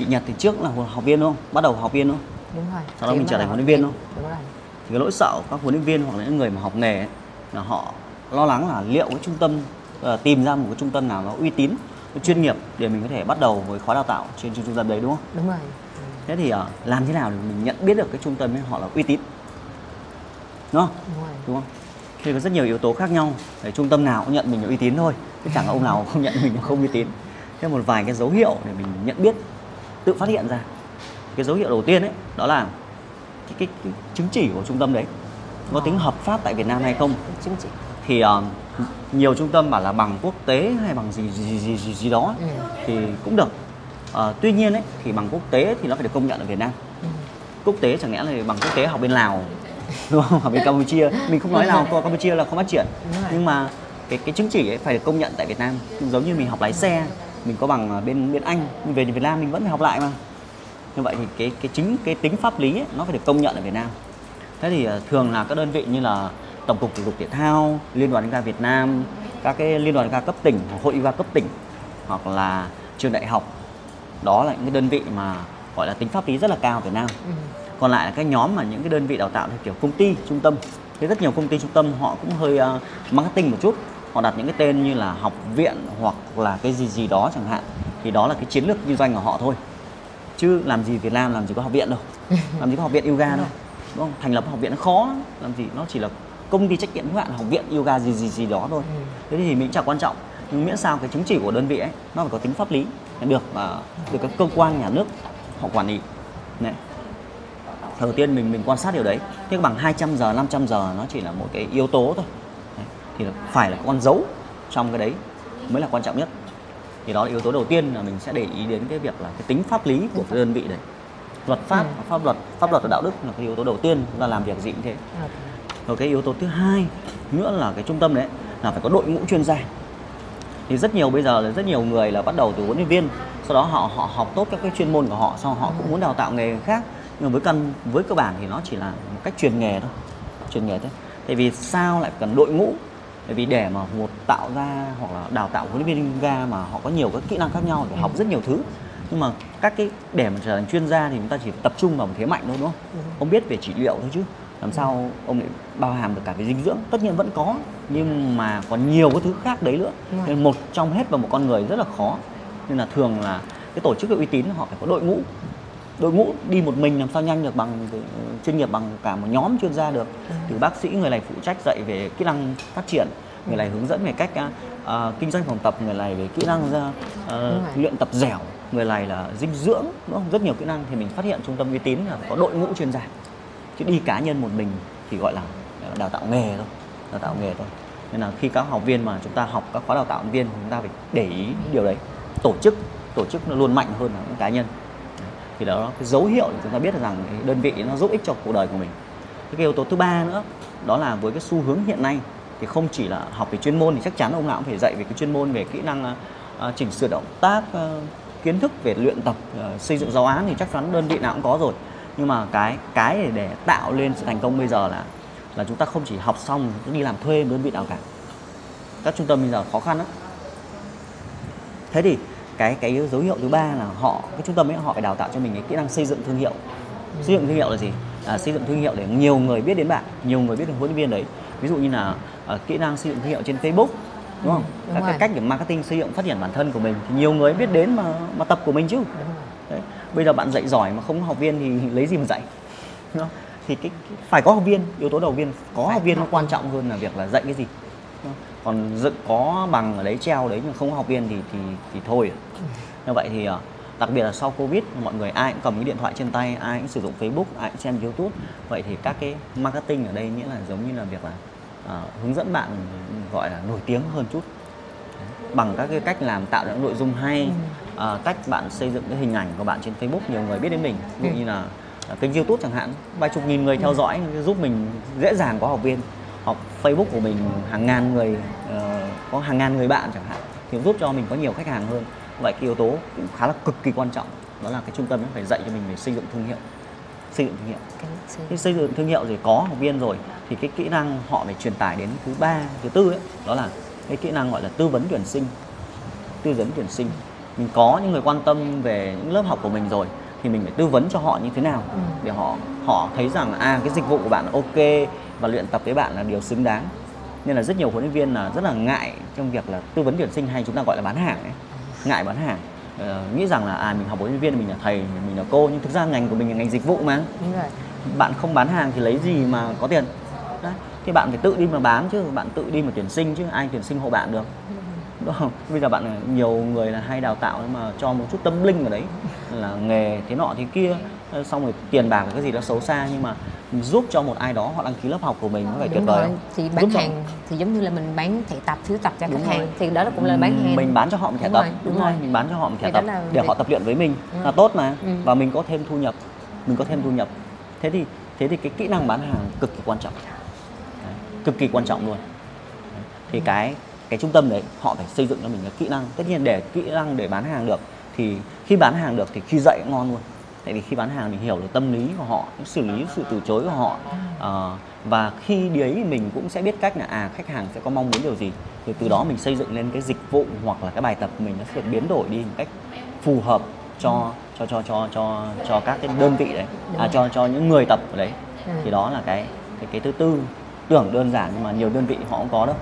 chị Nhật thì trước là học viên đúng không? Bắt đầu học viên đúng không? Đúng rồi. Sau đó mình trở thành huấn luyện viên học không? đúng rồi. Thì cái lỗi sợ của các huấn luyện viên hoặc là những người mà học nghề ấy, là họ lo lắng là liệu cái trung tâm ờ, tìm ra một cái trung tâm nào nó uy tín nó chuyên nghiệp để mình có thể bắt đầu với khóa đào tạo trên trung tâm đấy đúng không? Đúng rồi. Ừ, thế thì ờ, làm thế nào để mình nhận biết được cái trung tâm ấy họ là uy tín? Đúng không? Đúng rồi. Đúng không? Thì có rất nhiều yếu tố khác nhau để trung tâm nào cũng nhận mình là uy tín thôi chứ chẳng ông nào không nhận mình là không uy tín. Thế một vài cái dấu hiệu để mình nhận biết tự phát hiện ra. Cái dấu hiệu đầu tiên ấy đó là cái, cái, cái chứng chỉ của trung tâm đấy có tính hợp pháp tại Việt Nam hay không? Chứng chỉ. Thì ờ, nhiều trung tâm bảo là bằng quốc tế hay bằng gì gì gì gì, gì đó ừ. thì cũng được. Ờ, tuy nhiên ấy thì bằng quốc tế thì nó phải được công nhận ở Việt Nam. Ừ. quốc tế chẳng lẽ là bằng quốc tế học bên Lào đúng không? Học bên Campuchia. Mình không nói Lào Campuchia là không phát triển. Nhưng mà cái cái chứng chỉ ấy phải được công nhận tại Việt Nam. Giống như mình học lái xe mình có bằng bên bên Anh nhưng về Việt Nam mình vẫn phải học lại mà. Như vậy thì cái cái chính cái tính pháp lý ấy, nó phải được công nhận ở Việt Nam. Thế thì ờ, thường là các đơn vị như là tổng cục thể dục thể thao liên đoàn yoga Việt Nam các cái liên đoàn yoga cấp tỉnh hội yoga cấp tỉnh hoặc là trường đại học đó là những cái đơn vị mà gọi là tính pháp lý rất là cao ở Việt Nam. Ừ. còn lại là cái nhóm mà những cái đơn vị đào tạo theo kiểu công ty trung tâm thì rất nhiều công ty trung tâm họ cũng hơi uh, marketing một chút họ đặt những cái tên như là học viện hoặc là cái gì gì đó chẳng hạn thì đó là cái chiến lược kinh doanh của họ thôi chứ làm gì Việt Nam làm gì có học viện đâu làm gì có học viện yoga đâu đúng không thành lập học viện nó khó làm gì nó chỉ là công ty trách nhiệm hữu hạn học viện yoga gì gì gì đó thôi Ừ. thế thì mình chẳng quan trọng nhưng miễn sao cái chứng chỉ của đơn vị ấy nó phải có tính pháp lý được và được các cơ quan nhà nước họ quản lý Đấy. đầu tiên mình mình quan sát điều đấy thế bằng 200 giờ 500 giờ nó chỉ là một cái yếu tố thôi. Thì phải là con dấu trong cái đấy mới là quan trọng nhất. Thì đó là yếu tố đầu tiên là mình sẽ để ý đến cái việc là cái tính pháp lý của cái đơn vị đấy. Luật pháp Ừ. pháp luật pháp luật và đạo đức là cái yếu tố đầu tiên chúng ta làm việc gì cũng thế. Rồi cái yếu tố thứ hai nữa là cái trung tâm đấy là phải có đội ngũ chuyên gia. Thì rất nhiều bây giờ là rất nhiều người là bắt đầu từ huấn luyện viên sau đó họ họ học tốt các cái chuyên môn của họ sau họ cũng muốn đào tạo nghề khác. Nhưng mà với căn với cơ bản thì nó chỉ là một cách truyền nghề thôi truyền nghề thôi. Tại vì sao lại cần đội ngũ bởi vì để mà một tạo ra hoặc là đào tạo huấn luyện viên yoga mà họ có nhiều các kỹ năng khác nhau để học rất nhiều thứ. Nhưng mà các cái để mà trở thành chuyên gia thì chúng ta chỉ tập trung vào một thế mạnh thôi đúng không? Ông biết về trị liệu thôi chứ. Làm sao ông lại bao hàm được cả về dinh dưỡng? Tất nhiên vẫn có nhưng mà còn nhiều cái thứ khác đấy nữa. Nên một trong hết vào một con người rất là khó. Nên là thường là cái tổ chức uy tín họ phải có đội ngũ đội ngũ đi một mình làm sao nhanh được bằng ờ, chuyên nghiệp bằng cả một nhóm chuyên gia được. Từ bác sĩ người này phụ trách dạy về kỹ năng phát triển người này hướng dẫn về cách à, kinh doanh phòng tập người này về kỹ năng rồi. luyện tập dẻo người này là dinh dưỡng đúng không? Rất nhiều kỹ năng thì mình phát hiện trung tâm uy tín là có đội ngũ chuyên gia. Chứ đi cá nhân một mình thì gọi là ờ, đào tạo nghề thôi đào tạo nghề thôi. Nên là khi các học viên mà chúng ta học các khóa đào tạo viên chúng ta phải để ý điều đấy. Tổ chức tổ chức nó luôn mạnh hơn là những cá nhân thì đó là cái dấu hiệu để chúng ta biết rằng cái đơn vị nó giúp ích cho cuộc đời của mình. Cái yếu tố thứ ba nữa đó là với cái xu hướng hiện nay thì không chỉ là học về chuyên môn thì chắc chắn ông nào cũng phải dạy về cái chuyên môn về kỹ năng uh, chỉnh sửa động tác uh, kiến thức về luyện tập uh, xây dựng giáo án thì chắc chắn đơn vị nào cũng có rồi. Nhưng mà cái cái để, để tạo lên sự thành công bây giờ là là chúng ta không chỉ học xong chúng đi làm thuê đơn vị nào cả. Các trung tâm bây giờ khó khăn lắm. Thế thì cái cái dấu hiệu thứ ba là họ cái trung tâm ấy họ phải đào tạo cho mình cái kỹ năng xây dựng thương hiệu xây dựng thương hiệu là gì à, xây dựng thương hiệu để nhiều người biết đến bạn nhiều người biết đến huấn luyện viên đấy ví dụ như là à, kỹ năng xây dựng thương hiệu trên Facebook đúng không đúng các cái rồi. cách để marketing xây dựng phát triển bản thân của mình thì nhiều người biết đến mà mà tập của mình chứ đấy. bây giờ bạn dạy giỏi mà không có học viên thì lấy gì mà dạy đúng không? thì cái, cái phải có học viên yếu tố đầu viên có Phải học viên nó quan trọng hơn là việc là dạy cái gì đúng không? Còn dựng có bằng ở đấy treo đấy nhưng không có học viên thì thì thì thôi. Như vậy thì ờ, đặc biệt là sau covid mọi người ai cũng cầm cái điện thoại trên tay ai cũng sử dụng facebook ai cũng xem youtube. Vậy thì các cái marketing ở đây nghĩa là giống như là việc là ờ, hướng dẫn bạn gọi là nổi tiếng hơn chút. Bằng các cái cách làm tạo ra những nội dung hay ờ, cách bạn xây dựng cái hình ảnh của bạn trên Facebook nhiều người biết đến mình. Ví dụ Ừ. như là kênh YouTube chẳng hạn vài chục nghìn người theo dõi giúp mình dễ dàng có học viên hoặc Facebook của mình hàng ngàn người ờ, có hàng ngàn người bạn chẳng hạn thì giúp cho mình có nhiều khách hàng hơn. Vậy cái yếu tố cũng khá là cực kỳ quan trọng đó là cái trung tâm nó phải dạy cho mình về xây dựng thương hiệu. Xây dựng thương hiệu. Cái xây- khi xây dựng thương hiệu rồi có học viên rồi thì cái kỹ năng họ phải truyền tải đến thứ ba thứ tư ấy đó là cái kỹ năng gọi là tư vấn tuyển sinh. Tư vấn tuyển sinh. Mình có những người quan tâm về những lớp học của mình rồi thì mình phải tư vấn cho họ như thế nào Ừ. để họ họ thấy rằng à cái dịch vụ của bạn ok và luyện tập với bạn là điều xứng đáng. Nên là rất nhiều huấn luyện viên là rất là ngại trong việc là tư vấn tuyển sinh hay chúng ta gọi là bán hàng ấy. Ngại bán hàng. Ờ, nghĩ rằng là à mình học huấn luyện viên mình là thầy mình là cô nhưng thực ra ngành của mình là ngành dịch vụ mà. Đúng rồi. Bạn không bán hàng thì lấy gì mà có tiền? Đấy thì bạn phải tự đi mà bán chứ bạn tự đi mà tuyển sinh chứ ai tuyển sinh hộ bạn được. Đúng không? Bây giờ bạn nhiều người là hay đào tạo nhưng mà cho một chút tâm linh ở đấy là nghề thế nọ thế kia ờ, xong rồi tiền bạc là cái gì đó xấu xa nhưng mà giúp cho một ai đó họ đăng ký lớp học của mình nó phải tuyệt vời thì Giúp bán cho- hàng thì giống như là mình bán thẻ tập phiếu tập cho Đúng khách rồi. hàng thì đó là cũng là bán hàng mình bán cho họ một thẻ Đúng tập rồi, đúng, đúng rồi rồi. mình bán cho họ một thẻ Thì tập là để họ tập luyện với mình Ừ. là tốt mà Ừ. và mình có thêm thu nhập mình có thêm thu nhập thế thì thế thì cái kỹ năng bán hàng cực kỳ quan trọng Đấy, cực kỳ quan trọng luôn Đấy. thì cái cái trung tâm đấy họ phải xây dựng cho mình cái kỹ năng tất nhiên để kỹ năng để bán hàng được thì khi bán hàng được thì khi dạy cũng ngon luôn. Tại vì khi bán hàng mình hiểu được tâm lý của họ xử lý sự từ chối của họ. Ờ, và khi đấy mình cũng sẽ biết cách là à khách hàng sẽ có mong muốn điều gì. Thì từ đó mình xây dựng lên cái dịch vụ hoặc là cái bài tập mình nó sẽ được biến đổi đi một cách phù hợp cho cho cho cho cho cho các cái đơn vị đấy. À, cho cho những người tập ở đấy. Ừ. thì đó là cái cái, cái thứ tư. Tưởng đơn giản nhưng mà nhiều đơn vị họ cũng có đâu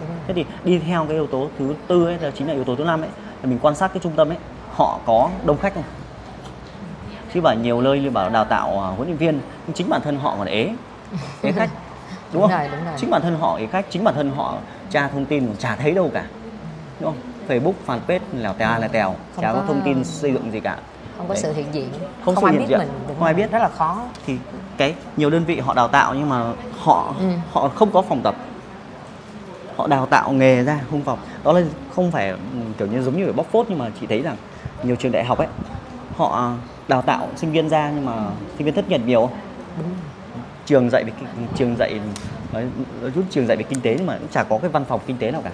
rồi. thế thì đi theo cái yếu tố thứ tư ấy là chính là yếu tố thứ năm ấy là mình quan sát cái trung tâm ấy họ có đông khách không chứ bảo nhiều nơi như bảo đào tạo à, huấn luyện viên nhưng chính bản thân họ còn ế ế khách đúng Đúng không rồi, đúng rồi. chính bản thân họ ế khách chính bản thân họ tra thông tin chả thấy đâu cả đúng không Facebook fanpage lèo tèo là tèo Không chả có có- thông tin xây dựng gì cả không có Đấy. sự hiện diện Không sự ai hiện biết diện. mình đúng Không ai biết. rất là khó thì cái nhiều đơn vị họ đào tạo nhưng mà họ Ừ. họ không có phòng tập họ đào tạo nghề ra không phòng đó là không phải ừ, kiểu như giống như ở bóc phốt nhưng mà chị thấy rằng nhiều trường đại học ấy họ đào tạo sinh viên ra nhưng mà sinh viên thất nghiệp nhiều. Trường dạy về trường dạy nói, nói chút trường dạy về kinh tế nhưng mà cũng chả có cái văn phòng kinh tế nào cả.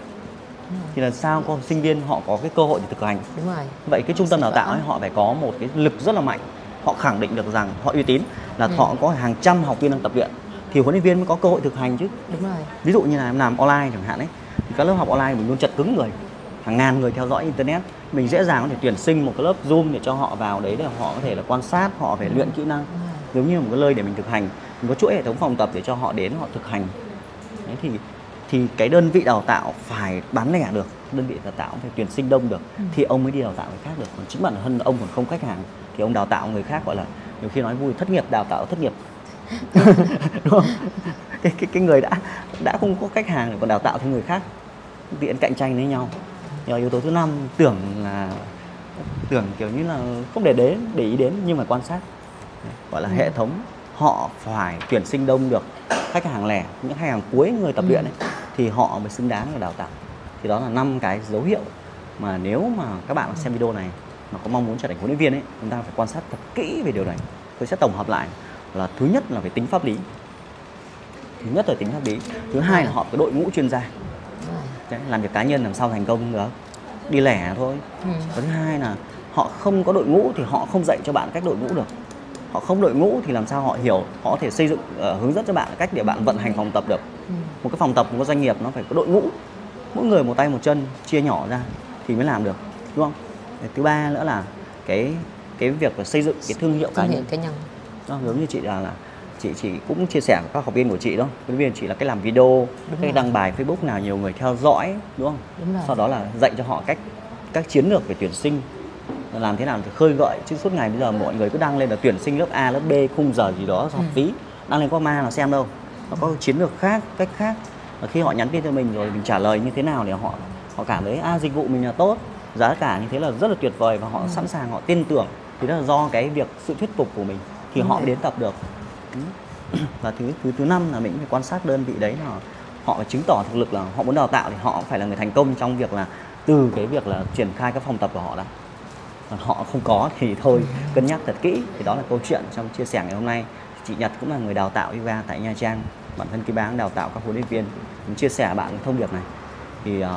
Thì là sao có sinh viên họ có cái cơ hội để thực hành? Đúng rồi. Vậy cái trung tâm đào tạo ấy họ phải có một cái lực rất là mạnh. Họ khẳng định được rằng họ uy tín là Ừ. họ có hàng trăm học viên đang tập luyện. Thì huấn luyện viên mới có cơ hội thực hành chứ. Đúng rồi. Ví dụ như là em làm online chẳng hạn ấy thì các lớp học online mình luôn chật cứng người hàng ngàn người theo dõi internet. Mình dễ dàng có thể tuyển sinh một cái lớp zoom để cho họ vào đấy để họ có thể là quan sát họ phải luyện kỹ năng. Giống như một cái nơi để mình thực hành mình có chuỗi hệ thống phòng tập để cho họ đến họ thực hành. Đấy thì thì cái đơn vị đào tạo phải bán lẻ được đơn vị đào tạo phải tuyển sinh đông được thì ông mới đi đào tạo người khác được. Còn chính bản thân ông còn không khách hàng thì ông đào tạo người khác gọi là nhiều khi nói vui thất nghiệp đào tạo thất nghiệp. Đúng không? Cái, cái, cái người đã đã không có khách hàng còn đào tạo thêm người khác. Tiện cạnh tranh với nhau rồi yếu tố thứ năm tưởng là tưởng kiểu như là không để đến để ý đến nhưng mà quan sát. Gọi là hệ thống họ phải tuyển sinh đông được khách hàng lẻ những khách hàng cuối người tập luyện ấy, thì họ mới xứng đáng là đào tạo. Thì đó là năm cái dấu hiệu mà nếu mà các bạn xem video này mà có mong muốn trở thành huấn luyện viên ấy chúng ta phải quan sát thật kỹ về điều này. Tôi sẽ tổng hợp lại là thứ nhất là về tính pháp lý. Thứ nhất là tính pháp lý. Thứ hai là họ có đội ngũ chuyên gia Đấy, làm việc cá nhân làm sao thành công được. Đi lẻ thôi. Ừ. và thứ hai là họ không có đội ngũ thì họ không dạy cho bạn cách đội ngũ được. Họ không đội ngũ thì làm sao họ hiểu họ có thể xây dựng ờ, hướng dẫn cho bạn cách để bạn vận hành phòng tập được. Ừ. một cái phòng tập một cái doanh nghiệp nó phải có đội ngũ. Mỗi người một tay một chân chia nhỏ ra thì mới làm được đúng không? Để thứ ba nữa là cái cái việc là xây dựng cái thương hiệu cá nhân. cá nhân. Đó, giống như chị là, là chị chị cũng chia sẻ với các học viên của chị đó. Huấn luyện viên chị là cái làm video Đúng cái rồi. đăng bài facebook nào nhiều người theo dõi đúng không? Đúng rồi. sau đó là dạy cho họ cách các chiến lược về tuyển sinh. Làm thế nào để khơi gợi chứ suốt ngày bây giờ mọi người cứ đăng lên là tuyển sinh lớp A lớp B khung giờ gì đó học Ừ. phí. Đăng lên qua ma là xem đâu. Nó có chiến lược khác cách khác. Và khi họ nhắn tin cho mình rồi mình trả lời như thế nào để họ họ cảm thấy à dịch vụ mình là tốt. Giá cả như thế là rất là tuyệt vời và họ Ừ. sẵn sàng họ tin tưởng. Thì đó là do cái việc sự thuyết phục của mình thì Đúng họ mới đến tập được Ừ. và thứ thứ thứ năm là mình phải quan sát đơn vị đấy là họ phải chứng tỏ thực lực là họ muốn đào tạo thì họ phải là người thành công trong việc là từ cái việc là triển khai các phòng tập của họ đã. Còn họ không có thì thôi cân nhắc thật kỹ. Thì đó là câu chuyện trong chia sẻ ngày hôm nay. Chị Nhật cũng là người đào tạo yoga tại Nha Trang. Bản thân Kim Báng đào tạo các huấn luyện viên. Mình chia sẻ bạn thông điệp này. Thì uh,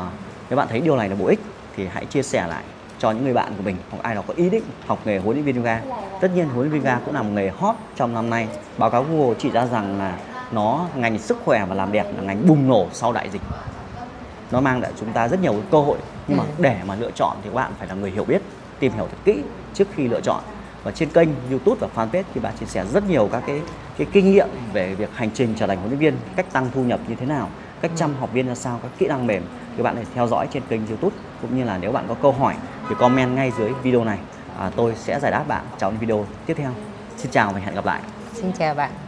nếu bạn thấy điều này là bổ ích thì hãy chia sẻ lại cho những người bạn của mình hoặc ai đó có ý định học nghề huấn luyện viên yoga. Tất nhiên huấn luyện viên yoga cũng là một nghề hot trong năm nay. Báo cáo Google chỉ ra rằng là nó ngành sức khỏe và làm đẹp là ngành bùng nổ sau đại dịch. Nó mang lại chúng ta rất nhiều cơ hội nhưng mà Ừ. để mà lựa chọn thì các bạn phải là người hiểu biết tìm hiểu thật kỹ trước khi lựa chọn. Và trên kênh YouTube và fanpage thì bạn chia sẻ rất nhiều các cái cái kinh nghiệm về việc hành trình trở thành huấn luyện viên cách tăng thu nhập như thế nào cách chăm học viên ra sao các kỹ năng mềm. Thì bạn hãy theo dõi trên kênh YouTube cũng như là nếu bạn có câu hỏi thì comment ngay dưới video này. À, tôi sẽ giải đáp bạn trong video tiếp theo. Xin chào và hẹn gặp lại. Xin chào bạn.